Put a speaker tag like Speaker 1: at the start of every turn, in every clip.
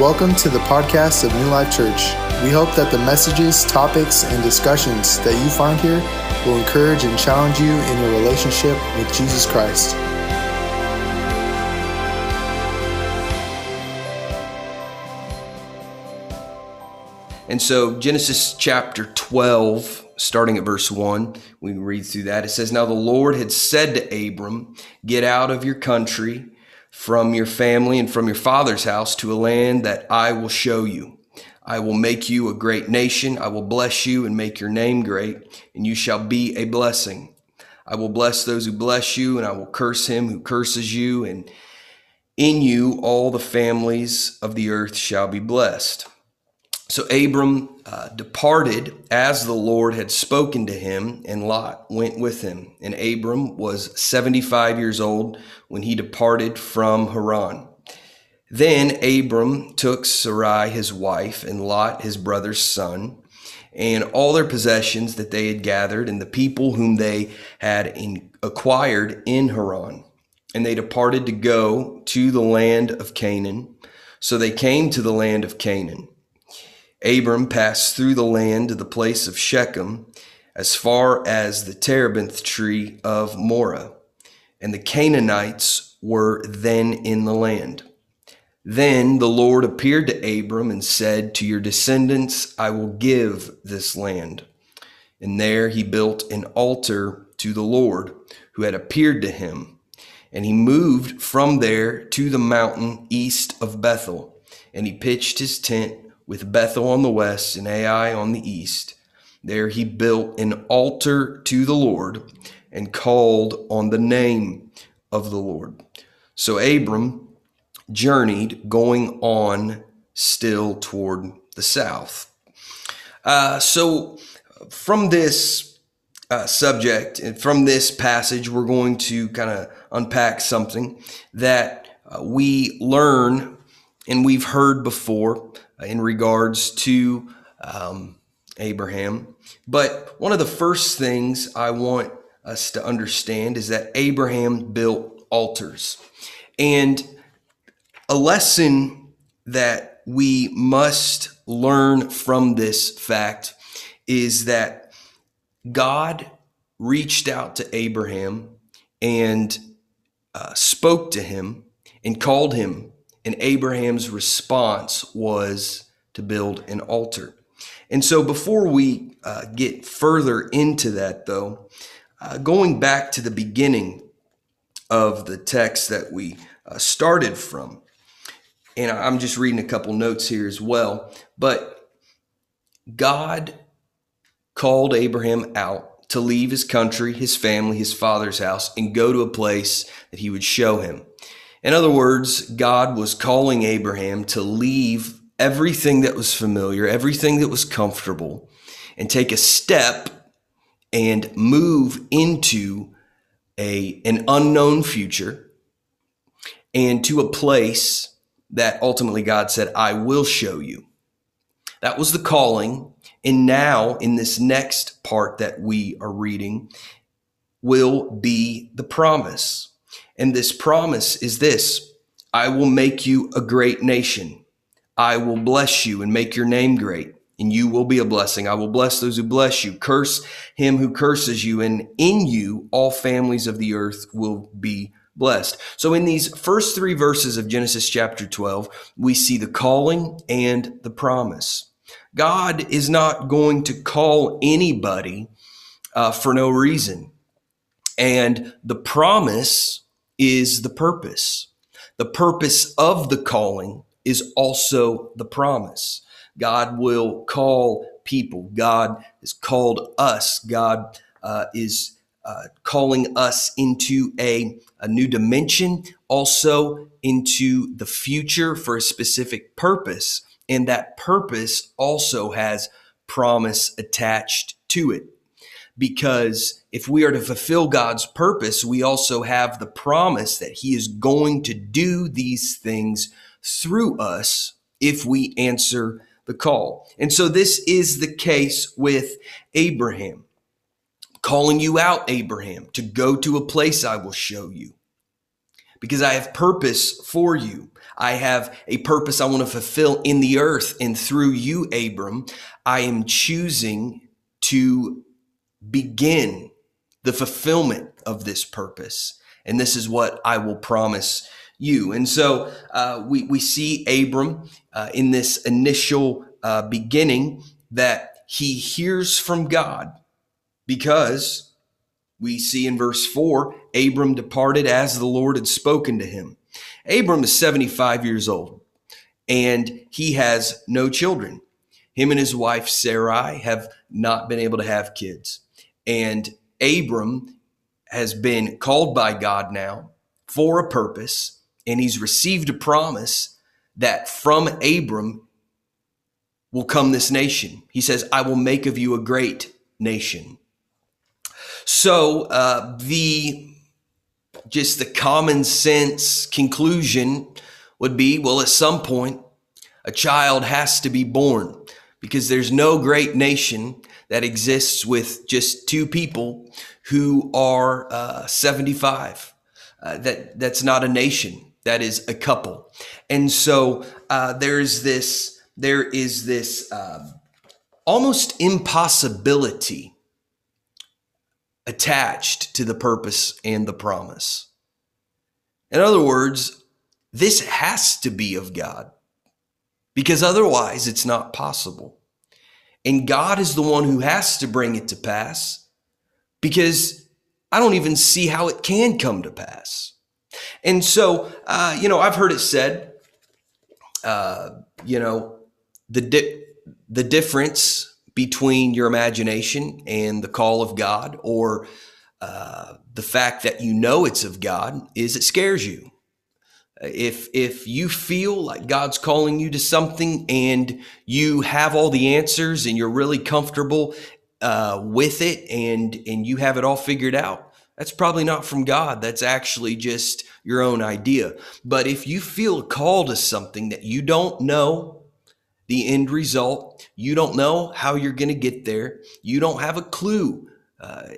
Speaker 1: Welcome to the podcast of New Life Church. We hope that the messages, topics, and discussions that you find here will encourage and challenge you in your relationship with Jesus Christ.
Speaker 2: And so, Genesis chapter 12, starting at verse 1, we read through that. It says, Now the Lord had said to Abram, Get out of your country, from your family, and from your father's house to a land that I will show you. I will make you a great nation. I will bless you and make your name great, and you shall be a blessing. I will bless those who bless you, and I will curse him who curses you, and in you all the families of the earth shall be blessed. So Abram uh, departed as the Lord had spoken to him, and Lot went with him. And Abram was 75 years old when he departed from Haran. Then Abram took Sarai his wife, and Lot his brother's son, and all their possessions that they had gathered, and the people whom they had in, acquired in Haran. And they departed to go to the land of Canaan. So they came to the land of Canaan. Abram passed through the land to the place of Shechem, as far as the terebinth tree of Moreh, and the Canaanites were then in the land. Then the Lord appeared to Abram and said, To your descendants I will give this land. And there he built an altar to the Lord, who had appeared to him. And he moved from there to the mountain east of Bethel, and he pitched his tent with Bethel on the west and Ai on the east. There he built an altar to the Lord and called on the name of the Lord. So Abram journeyed going on still toward the south. Uh, so from this uh, subject and from this passage, we're going to kind of unpack something that uh, we learn and we've heard before in regards to um, Abraham. But one of the first things I want us to understand is that Abraham built altars. And a lesson that we must learn from this fact is that God reached out to Abraham and uh, spoke to him and called him and Abraham's response was to build an altar. And so, before we uh, get further into that, though, uh, going back to the beginning of the text that we uh, started from, and I'm just reading a couple notes here as well, but God called Abraham out to leave his country, his family, his father's house, and go to a place that he would show him. In other words, God was calling Abraham to leave everything that was familiar, everything that was comfortable, and take a step and move into a, an unknown future and to a place that ultimately God said, I will show you. That was the calling. And now, in this next part that we are reading, will be the promise. And this promise is this I will make you a great nation. I will bless you and make your name great, and you will be a blessing. I will bless those who bless you, curse him who curses you, and in you all families of the earth will be blessed. So, in these first three verses of Genesis chapter 12, we see the calling and the promise. God is not going to call anybody uh, for no reason. And the promise is the purpose. The purpose of the calling is also the promise. God will call people. God has called us. God uh, is uh, calling us into a, a new dimension, also into the future for a specific purpose. And that purpose also has promise attached to it because if we are to fulfill God's purpose, we also have the promise that He is going to do these things through us if we answer the call. And so this is the case with Abraham. Calling you out, Abraham, to go to a place I will show you. because I have purpose for you. I have a purpose I want to fulfill in the earth. And through you, Abram, I am choosing to begin the fulfillment of this purpose. And this is what I will promise you. And so uh, we, we see Abram uh, in this initial uh, beginning that he hears from God because we see in verse 4 Abram departed as the Lord had spoken to him. Abram is 75 years old and he has no children. Him and his wife Sarai have not been able to have kids. And Abram has been called by God now for a purpose, and he's received a promise that from Abram will come this nation. He says, I will make of you a great nation. So, uh, the just the common sense conclusion would be well, at some point, a child has to be born because there's no great nation that exists with just two people who are uh, 75. Uh, that that's not a nation. That is a couple. And so uh, there's this there is this um, almost impossibility attached to the purpose and the promise. In other words, this has to be of God because otherwise it's not possible. And God is the one who has to bring it to pass because I don't even see how it can come to pass. And so, uh, you know, I've heard it said, uh, you know, the di- the difference between your imagination and the call of God, or uh, the fact that you know it's of God, is it scares you. If if you feel like God's calling you to something and you have all the answers and you're really comfortable uh, with it and and you have it all figured out, that's probably not from God. That's actually just your own idea. But if you feel called to something that you don't know the end result, you don't know how you're going to get there, you don't have a clue uh,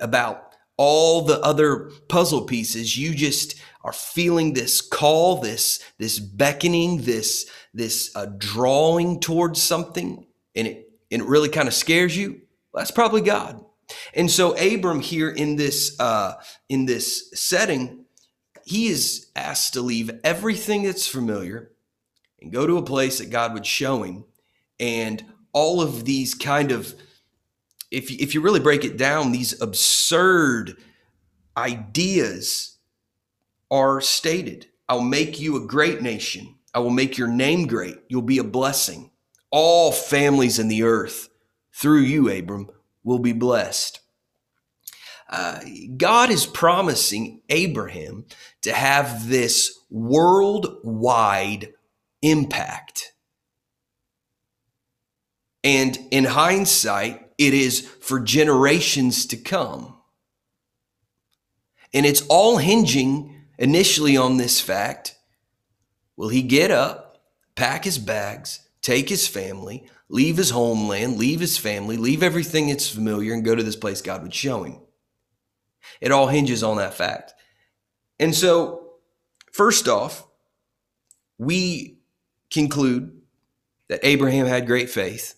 Speaker 2: about all the other puzzle pieces, you just are feeling this call, this this beckoning, this this uh, drawing towards something, and it and it really kind of scares you. That's probably God. And so Abram here in this uh, in this setting, he is asked to leave everything that's familiar and go to a place that God would show him, and all of these kind of if if you really break it down, these absurd ideas are stated I'll make you a great nation. I will make your name great. You'll be a blessing. All families in the earth through you, Abram, will be blessed. Uh, God is promising Abraham to have this worldwide impact. And in hindsight, it is for generations to come. And it's all hinging initially on this fact will he get up, pack his bags, take his family, leave his homeland, leave his family, leave everything that's familiar, and go to this place God would show him? It all hinges on that fact. And so, first off, we conclude that Abraham had great faith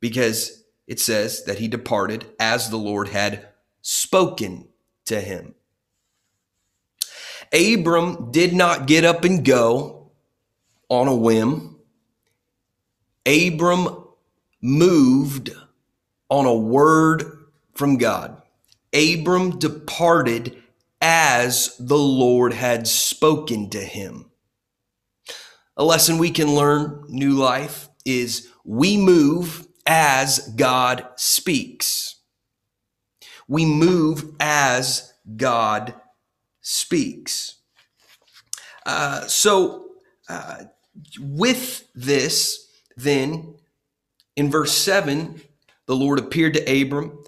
Speaker 2: because it says that he departed as the Lord had spoken to him. Abram did not get up and go on a whim. Abram moved on a word from God. Abram departed as the Lord had spoken to him. A lesson we can learn, new life, is we move as God speaks. We move as God speaks. Uh, so, uh, with this, then, in verse 7, the Lord appeared to Abram,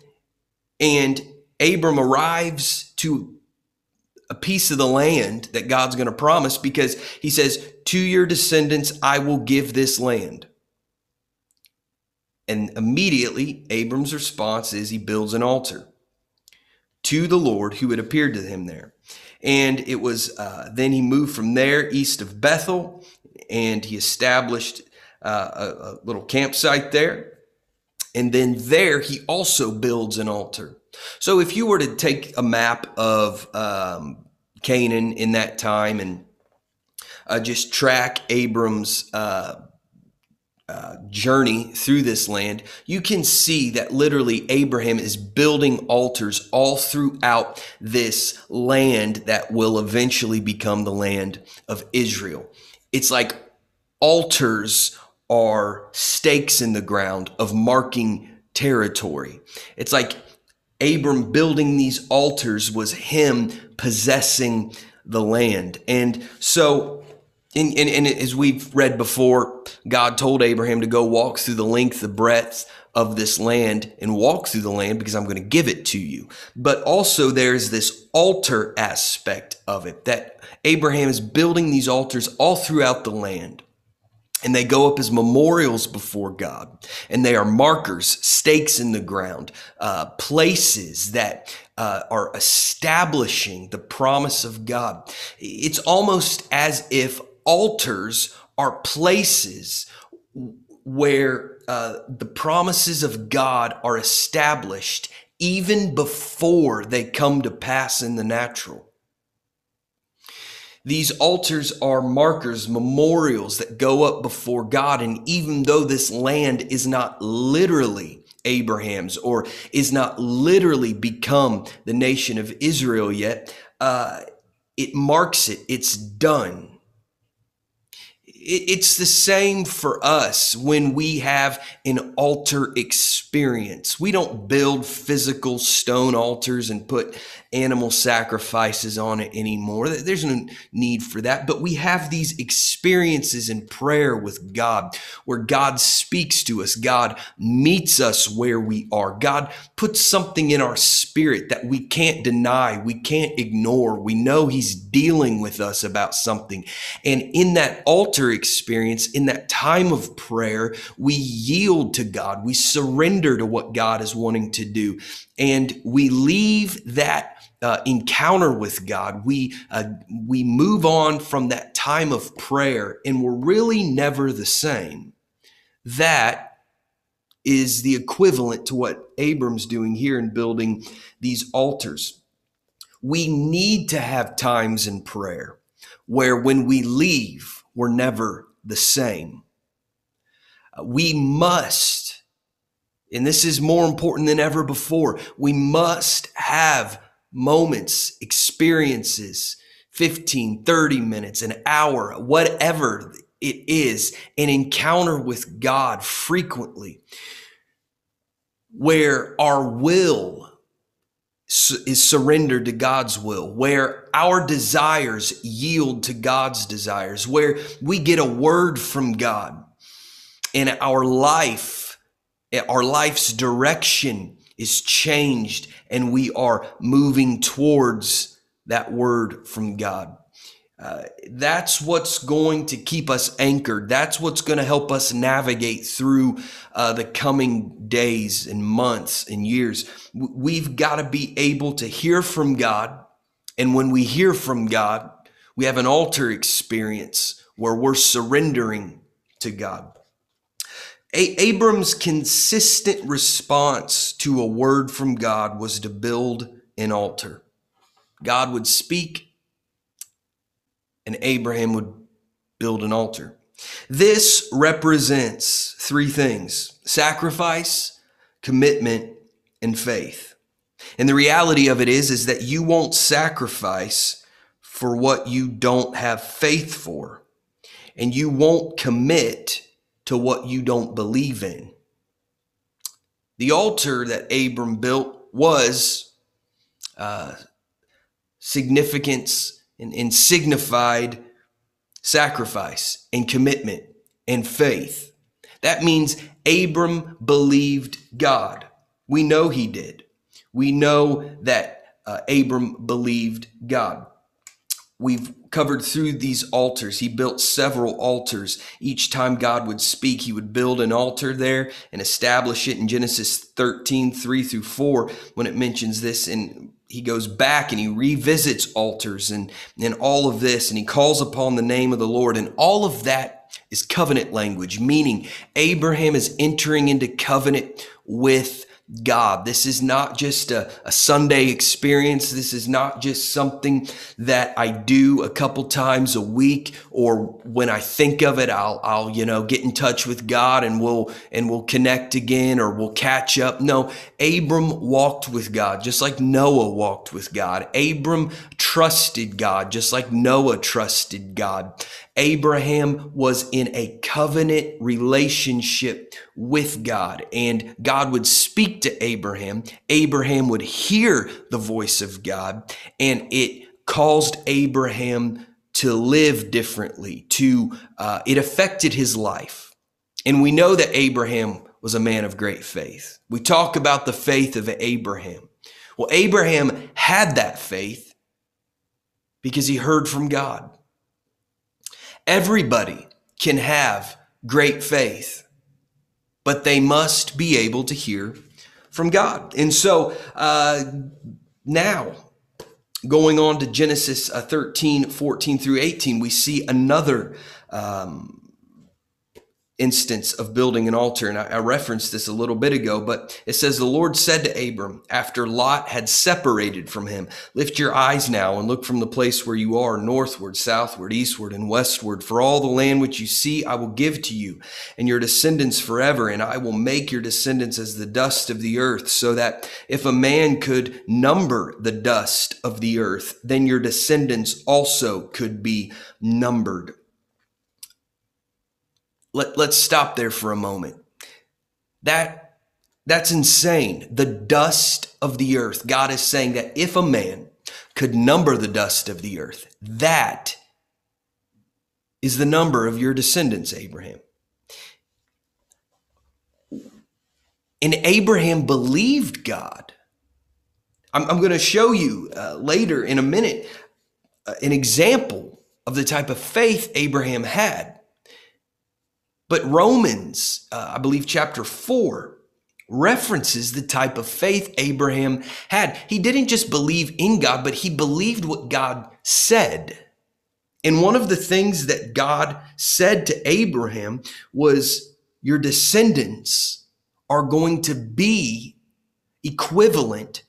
Speaker 2: and Abram arrives to a piece of the land that God's going to promise because he says, To your descendants, I will give this land. And immediately, Abram's response is he builds an altar to the Lord who had appeared to him there. And it was, uh, then he moved from there east of Bethel and he established uh, a, a little campsite there. And then there he also builds an altar. So if you were to take a map of um, Canaan in that time and uh, just track Abram's uh, journey through this land, you can see that literally Abraham is building altars all throughout this land that will eventually become the land of Israel. It's like altars are stakes in the ground of marking territory. It's like Abram building these altars was him possessing the land. And so, and, and, and, as we've read before, God told Abraham to go walk through the length, the breadth of this land and walk through the land because I'm going to give it to you. But also, there's this altar aspect of it that Abraham is building these altars all throughout the land and they go up as memorials before God, and they are markers, stakes in the ground, uh, places that uh, are establishing the promise of God. It's almost as if altars are places where uh, the promises of God are established even before they come to pass in the natural. These altars are markers, memorials that go up before God. And even though this land is not literally Abraham's or is not literally become the nation of Israel yet, uh, it marks it. It's done it's the same for us when we have an altar experience. We don't build physical stone altars and put animal sacrifices on it anymore. There's no need for that. But we have these experiences in prayer with God where God speaks to us. God meets us where we are. God puts something in our spirit that we can't deny. We can't ignore. We know He's dealing with us about something. And in that altar experience, in that time of prayer, we yield to God. We surrender to what God is wanting to do. And we leave that uh, encounter with God. We, uh, we move on from that time of prayer and we're really never the same. That is the equivalent to what Abram's doing here in building these altars. We need to have times in prayer where when we leave, we're never the same. Uh, we must, and this is more important than ever before, we must have moments, experiences, 15, 30 minutes, an hour, whatever it is, an encounter with God frequently where our will is surrendered to God's will, where our desires yield to God's desires, where we get a word from God and our life, our life's direction is changed and we are moving towards that word from God. Uh, that's what's going to keep us anchored. That's what's going to help us navigate through uh, the coming days and months and years. We've got to be able to hear from God. And when we hear from God, we have an altar experience where we're surrendering to God. A- Abram's consistent response to a word from God was to build an altar. God would speak and Abraham would build an altar. This represents three things sacrifice, commitment, and faith. And the reality of it is, is that you won't sacrifice for what you don't have faith for. And you won't commit to what you don't believe in. The altar that Abram built was uh, significance and, and signified sacrifice and commitment and faith. That means Abram believed God. We know he did. We know that uh, Abram believed God. We've covered through these altars. He built several altars. Each time God would speak, he would build an altar there and establish it in Genesis 13, 3 through 4, when it mentions this. And he goes back and he revisits altars and, and all of this, and he calls upon the name of the Lord. And all of that is covenant language, meaning Abraham is entering into covenant with God. This is not just a, a, Sunday experience. This is not just something that I do a couple times a week or when I think of it, I'll, I'll, you know, get in touch with God and we'll, and we'll connect again or we'll catch up. No, Abram walked with God just like Noah walked with God. Abram trusted God just like Noah trusted God. Abraham was in a covenant relationship with God, and God would speak to Abraham. Abraham would hear the voice of God, and it caused Abraham to live differently. To uh, it affected his life, and we know that Abraham was a man of great faith. We talk about the faith of Abraham. Well, Abraham had that faith because he heard from God. Everybody can have great faith, but they must be able to hear from God. And so uh, now, going on to Genesis uh, 13, 14 through 18, we see another um, instance of building an altar. And I, I, referenced this a little bit ago, but it says, The Lord said to Abram, after Lot had separated from him, Lift your eyes now and look from the place where you are, northward, southward, eastward, and westward. For all the land which you see, I will give to you and your descendants forever. And I will make your descendants as the dust of the earth, so that if a man could number the dust of the earth, then your descendants also could be numbered let, let's stop there for a moment. That, that's insane. The dust of the earth. God is saying that if a man could number the dust of the earth, that is the number of your descendants, Abraham. And Abraham believed God. I'm, I'm going to show you uh, later in a minute uh, an example of the type of faith Abraham had. But Romans, uh, I believe chapter 4, references the type of faith Abraham had. He didn't just believe in God, but he believed what God said. And one of the things that God said to Abraham was, Your descendants are going to be equivalent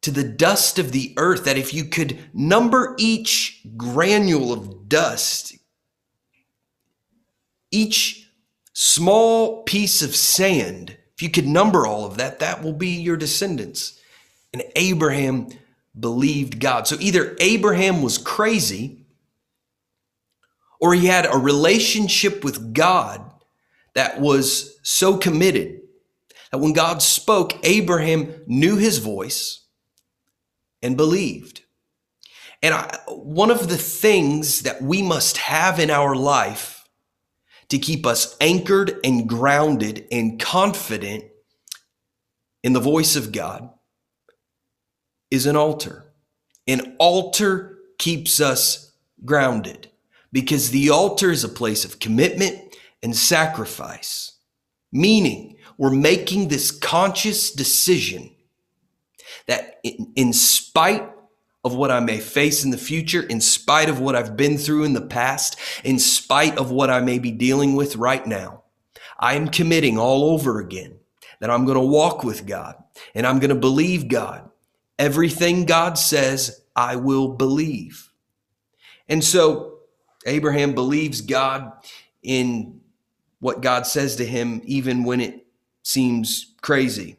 Speaker 2: to the dust of the earth. That if you could number each granule of dust, each small piece of sand, if you could number all of that, that will be your descendants. And Abraham believed God. So either Abraham was crazy or he had a relationship with God that was so committed that when God spoke, Abraham knew his voice and believed. And I, one of the things that we must have in our life to keep us anchored and grounded and confident in the voice of God is an altar. An altar keeps us grounded because the altar is a place of commitment and sacrifice, meaning we're making this conscious decision that in, in spite of what I may face in the future, in spite of what I've been through in the past, in spite of what I may be dealing with right now. I am committing all over again that I'm going to walk with God and I'm going to believe God. Everything God says, I will believe. And so Abraham believes God in what God says to him, even when it seems crazy.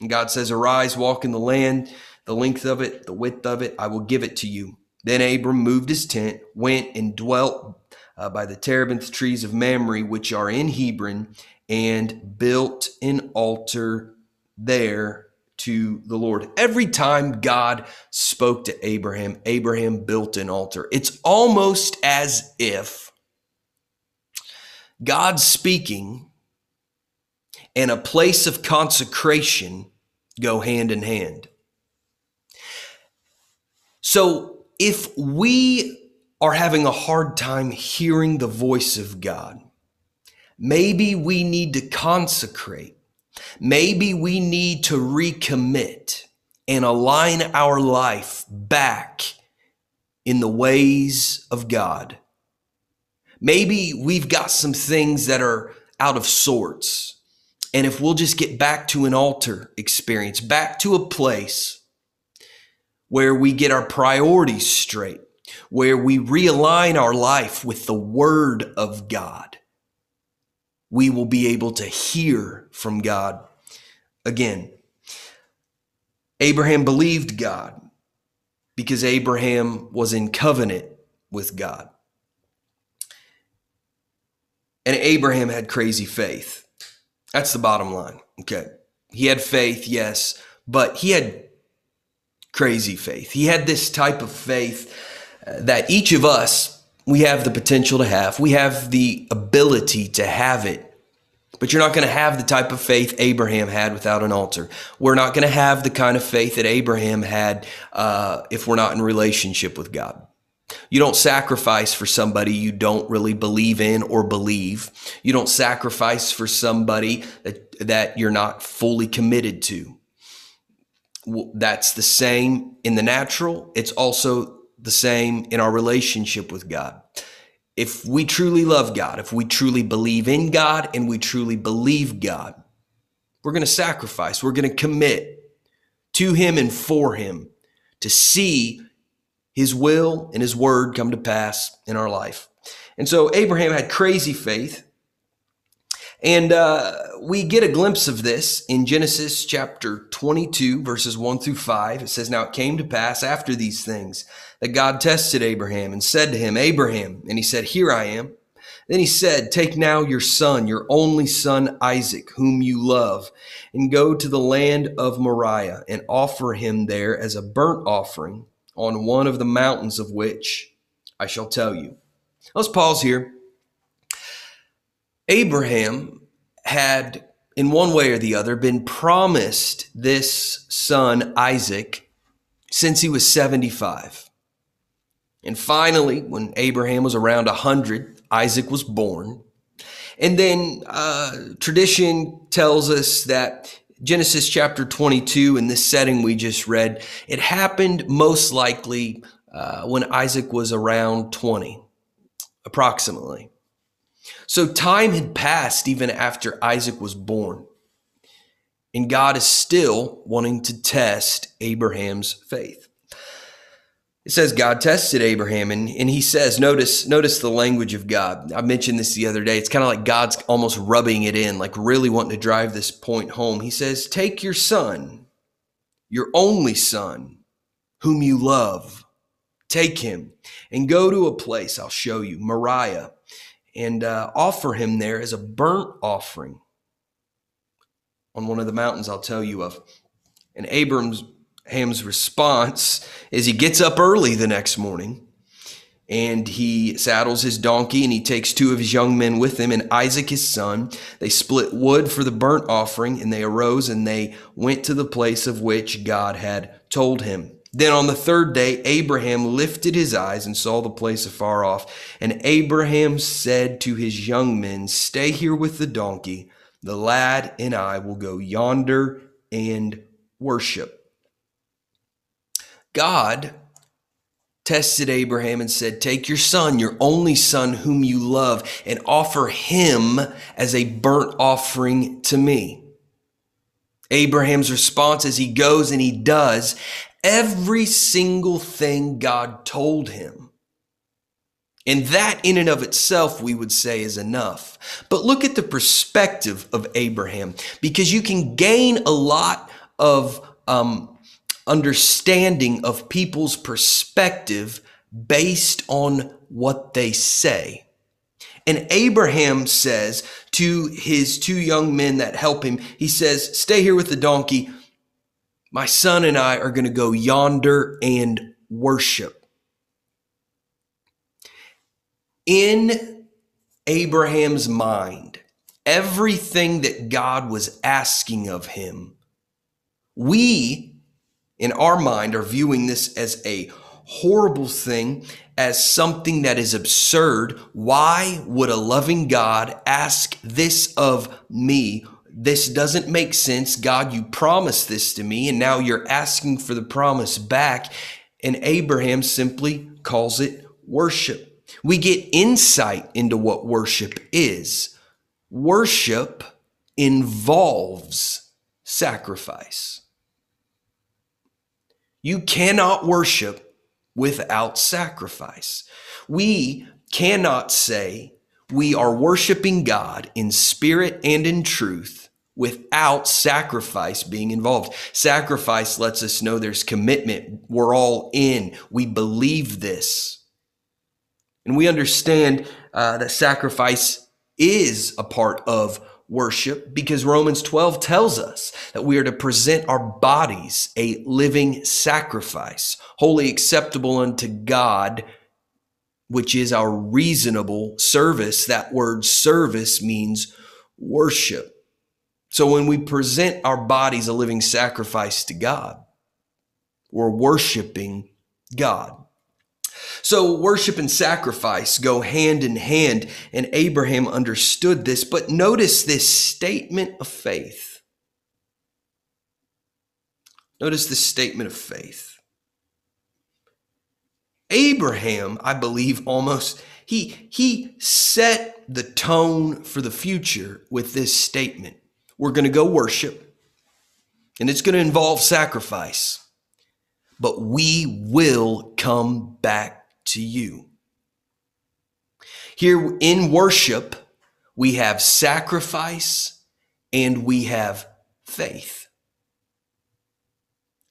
Speaker 2: And God says, Arise, walk in the land the length of it, the width of it, I will give it to you. Then Abram moved his tent, went and dwelt uh, by the terebinth trees of Mamre, which are in Hebron, and built an altar there to the Lord. Every time God spoke to Abraham, Abraham built an altar. It's almost as if God speaking and a place of consecration go hand in hand. So if we are having a hard time hearing the voice of God, maybe we need to consecrate. Maybe we need to recommit and align our life back in the ways of God. Maybe we've got some things that are out of sorts. And if we'll just get back to an altar experience, back to a place where we get our priorities straight, where we realign our life with the Word of God, we will be able to hear from God again. Abraham believed God because Abraham was in covenant with God. And Abraham had crazy faith. That's the bottom line. Okay. He had faith, yes, but he had crazy faith. He had this type of faith uh, that each of us, we have the potential to have. We have the ability to have it but you're not going to have the type of faith Abraham had without an altar. We're not going to have the kind of faith that Abraham had uh, if we're not in relationship with God. You don't sacrifice for somebody you don't really believe in or believe. You don't sacrifice for somebody that, that you're not fully committed to. That's the same in the natural. It's also the same in our relationship with God if we truly love God, if we truly believe in God and we truly believe God, we're going to sacrifice, we're going to commit to Him and for Him to see His will and His word come to pass in our life. And so Abraham had crazy faith. And uh, we get a glimpse of this in Genesis chapter 22, verses 1 through 5. It says, Now it came to pass after these things that God tested Abraham and said to him, Abraham, and he said, Here I am. Then he said, Take now your son, your only son Isaac, whom you love, and go to the land of Moriah and offer him there as a burnt offering on one of the mountains of which I shall tell you. Let's pause here. Abraham had, in one way or the other, been promised this son Isaac since he was 75. And finally, when Abraham was around 100, Isaac was born. And then uh, tradition tells us that Genesis chapter 22, in this setting we just read, it happened most likely uh, when Isaac was around 20, approximately. So time had passed even after Isaac was born. And God is still wanting to test Abraham's faith it says God tested Abraham and, and he says, notice, notice the language of God. I mentioned this the other day. It's kind of like God's almost rubbing it in, like really wanting to drive this point home. He says, Take your son, your only son, whom you love, take him and go to a place I'll show you, Moriah, and uh, offer him there as a burnt offering on one of the mountains I'll tell you of. And Abram's Ham's response is he gets up early the next morning and he saddles his donkey and he takes two of his young men with him and Isaac his son. They split wood for the burnt offering and they arose and they went to the place of which God had told him. Then on the third day, Abraham lifted his eyes and saw the place afar off. And Abraham said to his young men, Stay here with the donkey. The lad and I will go yonder and worship. God tested Abraham and said, Take your son, your only son, whom you love, and offer him as a burnt offering to me. Abraham's response as he goes and he does every single thing God told him. And that, in and of itself, we would say is enough. But look at the perspective of Abraham, because you can gain a lot of um, understanding of people's perspective based on what they say. And Abraham says to his two young men that help him, he says, Stay here with the donkey. My son and I are going to go yonder and worship. In Abraham's mind, everything that God was asking of him, we in our mind are viewing this as a horrible thing as something that is absurd. Why would a loving God ask this of me? This doesn't make sense. God, you promised this to me, and now you're asking for the promise back. And Abraham simply calls it worship. We get insight into what worship is. Worship involves sacrifice. You cannot worship without sacrifice. We cannot say we are worshiping God in spirit and in truth without sacrifice being involved. Sacrifice lets us know there's commitment. We're all in. We believe this. And we understand uh, that sacrifice is a part of worship because Romans 12 tells us that we are to present our bodies a living sacrifice, wholly acceptable unto God, which is our reasonable service. That word service means worship. So when we present our bodies a living sacrifice to God, we're worshiping God. So worship and sacrifice go hand in hand, and Abraham understood this. But notice this statement of faith. Notice this statement of faith. Abraham, I believe, almost he he set the tone for the future with this statement. We're going to go worship, and it's going to involve sacrifice, but we will come back to you. Here in worship, we have sacrifice and we have faith.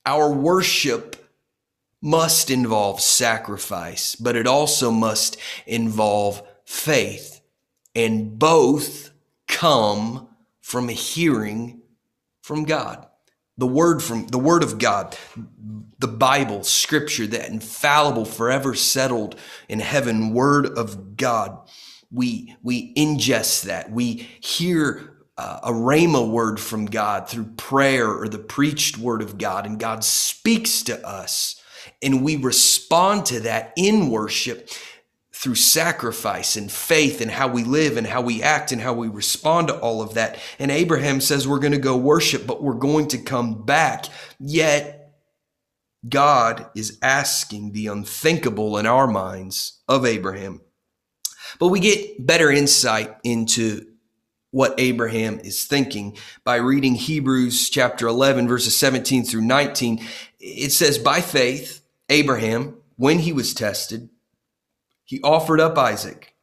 Speaker 2: Our worship must involve sacrifice, but it also must involve faith. And both come from a hearing from God. The word from the word of God, the Bible, scripture, that infallible, forever settled in heaven word of God. We, we ingest that. We hear uh, a rhema word from God through prayer or the preached word of God, and God speaks to us, and we respond to that in worship through sacrifice and faith and how we live and how we act and how we respond to all of that. And Abraham says, We're going to go worship, but we're going to come back. Yet, God is asking the unthinkable in our minds of Abraham. But we get better insight into what Abraham is thinking by reading Hebrews chapter 11, verses 17 through 19. It says, By faith, Abraham, when he was tested, he offered up Isaac,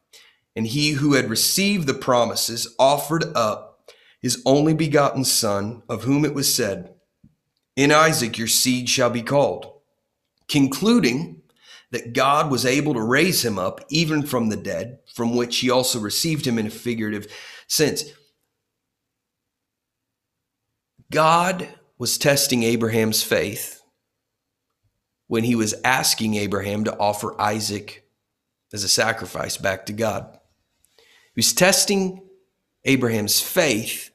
Speaker 2: and he who had received the promises offered up his only begotten son, of whom it was said, in Isaac your seed shall be called, concluding that God was able to raise him up even from the dead, from which he also received him in a figurative sense. God was testing Abraham's faith when he was asking Abraham to offer Isaac as a sacrifice back to God. He was testing Abraham's faith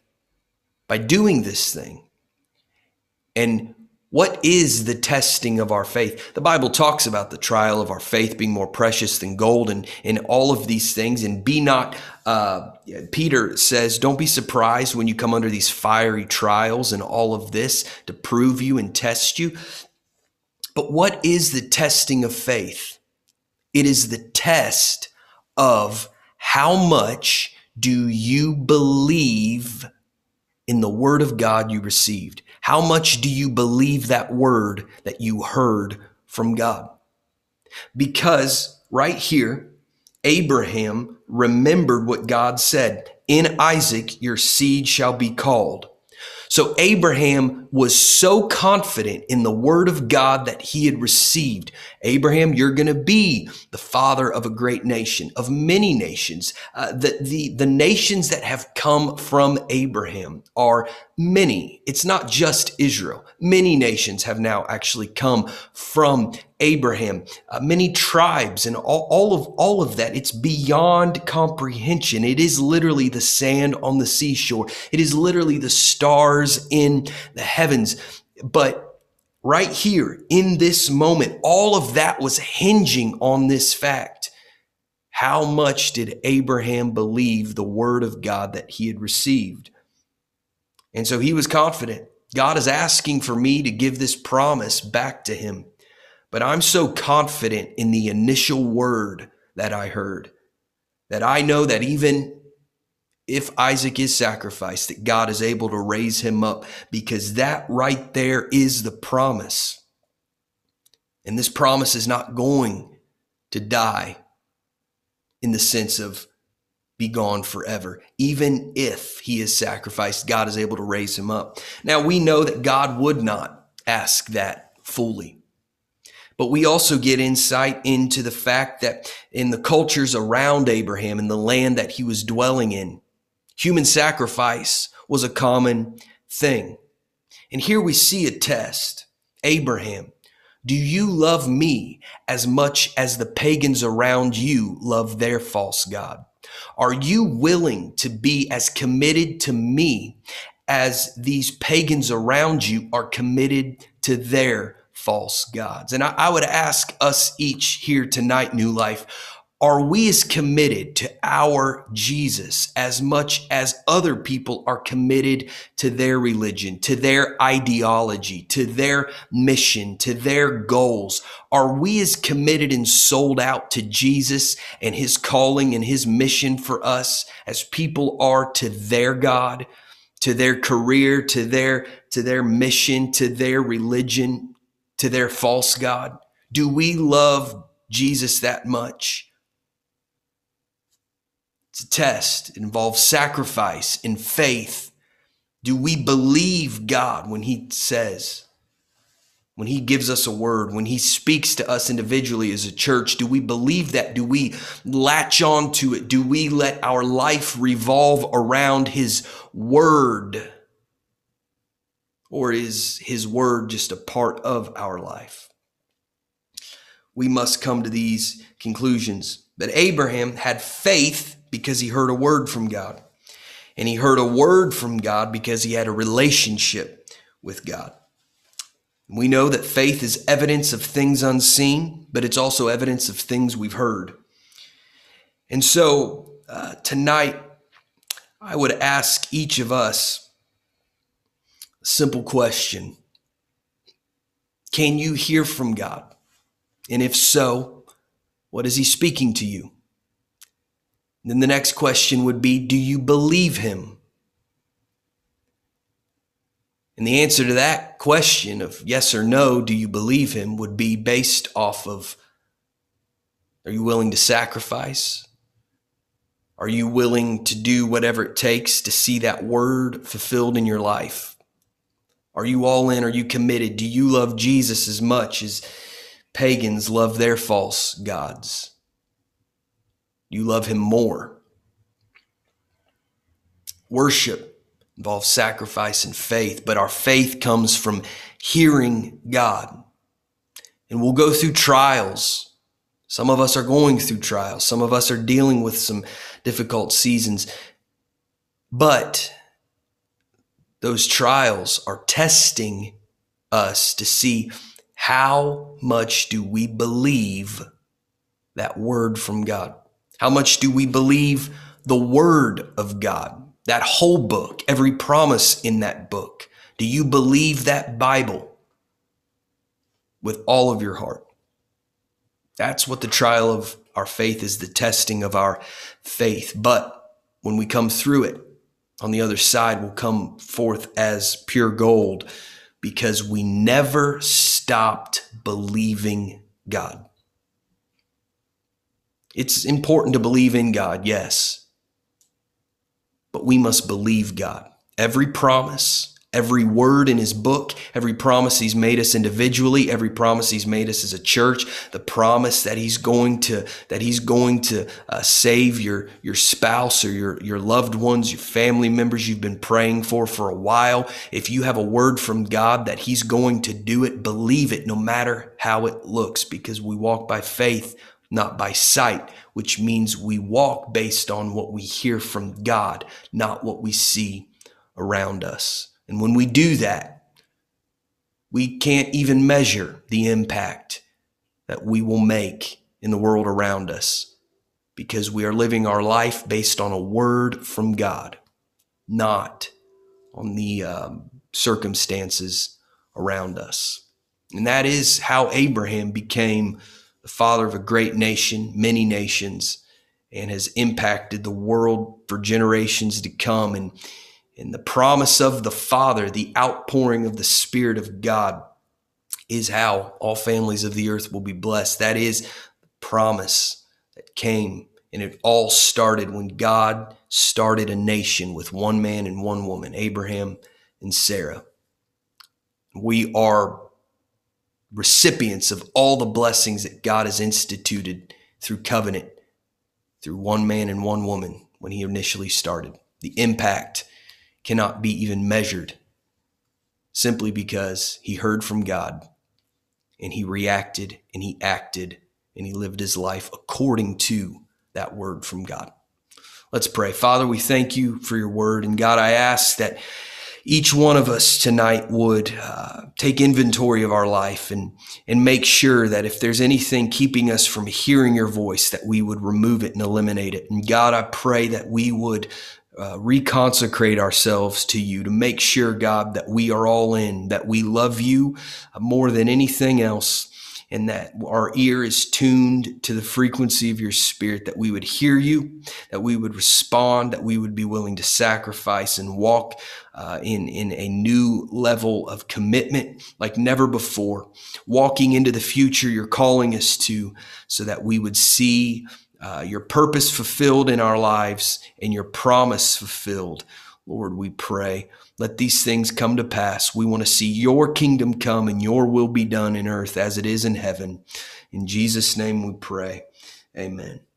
Speaker 2: by doing this thing. And what is the testing of our faith? The Bible talks about the trial of our faith being more precious than gold and, and all of these things. And be not, uh, Peter says, don't be surprised when you come under these fiery trials and all of this to prove you and test you. But what is the testing of faith? It is the test of how much do you believe in the word of God you received? How much do you believe that word that you heard from God? Because right here, Abraham remembered what God said In Isaac, your seed shall be called. So Abraham was so confident in the word of God that he had received. Abraham, you're going to be the father of a great nation, of many nations. Uh, the, the, the nations that have come from Abraham are many. It's not just Israel. Many nations have now actually come from Abraham, uh, many tribes and all, all of all of that. It's beyond comprehension. It is literally the sand on the seashore. It is literally the stars in the heavens. But right here in this moment, all of that was hinging on this fact. How much did Abraham believe the word of God that he had received? And so he was confident. God is asking for me to give this promise back to him. But I'm so confident in the initial word that I heard that I know that even if Isaac is sacrificed, that God is able to raise him up because that right there is the promise. And this promise is not going to die in the sense of be gone forever. Even if he is sacrificed, God is able to raise him up. Now we know that God would not ask that fully. But we also get insight into the fact that in the cultures around Abraham and the land that he was dwelling in, human sacrifice was a common thing. And here we see a test. Abraham, do you love me as much as the pagans around you love their false God? Are you willing to be as committed to me as these pagans around you are committed to their false gods? And I, I would ask us each here tonight, New Life, are we as committed to our Jesus as much as other people are committed to their religion, to their ideology, to their mission, to their goals? Are we as committed and sold out to Jesus and his calling and his mission for us as people are to their God, to their career, to their, to their mission, to their religion, to their false God? Do we love Jesus that much? It's a test. It involves sacrifice and faith. Do we believe God when He says, when He gives us a word, when He speaks to us individually as a church? Do we believe that? Do we latch on to it? Do we let our life revolve around His word? Or is His word just a part of our life? We must come to these conclusions. But Abraham had faith because he heard a word from God. And he heard a word from God because he had a relationship with God. We know that faith is evidence of things unseen, but it's also evidence of things we've heard. And so uh, tonight, I would ask each of us simple question Can you hear from God? And if so, what is He speaking to you? Then the next question would be Do you believe him? And the answer to that question of yes or no, do you believe him, would be based off of Are you willing to sacrifice? Are you willing to do whatever it takes to see that word fulfilled in your life? Are you all in? Are you committed? Do you love Jesus as much as pagans love their false gods? you love him more. Worship involves sacrifice and faith, but our faith comes from hearing God. And we'll go through trials. Some of us are going through trials. Some of us are dealing with some difficult seasons. But those trials are testing us to see how much do we believe that word from God. How much do we believe the Word of God? That whole book, every promise in that book. Do you believe that Bible with all of your heart? That's what the trial of our faith is the testing of our faith. But when we come through it, on the other side, we'll come forth as pure gold because we never stopped believing God. It's important to believe in God, yes. But we must believe God. Every promise, every word in his book, every promise he's made us individually, every promise he's made us as a church, the promise that he's going to that he's going to uh, save your your spouse or your your loved ones, your family members you've been praying for for a while. If you have a word from God that he's going to do it, believe it no matter how it looks because we walk by faith not by sight, which means we walk based on what we hear from God, not what we see around us. And when we do that, We can't even measure the impact that we will make in the world around us because we are living our life based on a word from God, not on the um, circumstances around us. And that is how Abraham became the father of a great nation, many nations, and has impacted the world for generations to come. And, and the promise of the Father, the outpouring of the Spirit of God, is how all families of the earth will be blessed. That is the promise that came. And it all started when God started a nation with one man and one woman, Abraham and Sarah. We are recipients of all the blessings that God has instituted through covenant, through one man and one woman when He initially started. The impact cannot be even measured simply because He heard from God and He reacted and He acted and He lived His life according to that word from God. Let's pray. Father, we thank you for your word. And God, I ask that each one of us tonight would uh, take inventory of our life and and make sure that if there's anything keeping us from hearing your voice that we would remove it and eliminate it and god i pray that we would uh, reconsecrate ourselves to you to make sure god that we are all in that we love you more than anything else and that our ear is tuned to the frequency of your spirit, that we would hear you, that we would respond, that we would be willing to sacrifice and walk uh, in, in a new level of commitment like never before, walking into the future you're calling us to, so that we would see uh, your purpose fulfilled in our lives and your promise fulfilled. Lord, we pray. Let these things come to pass. We want to see your kingdom come and your will be done in earth as it is in heaven. In Jesus' name we pray. Amen.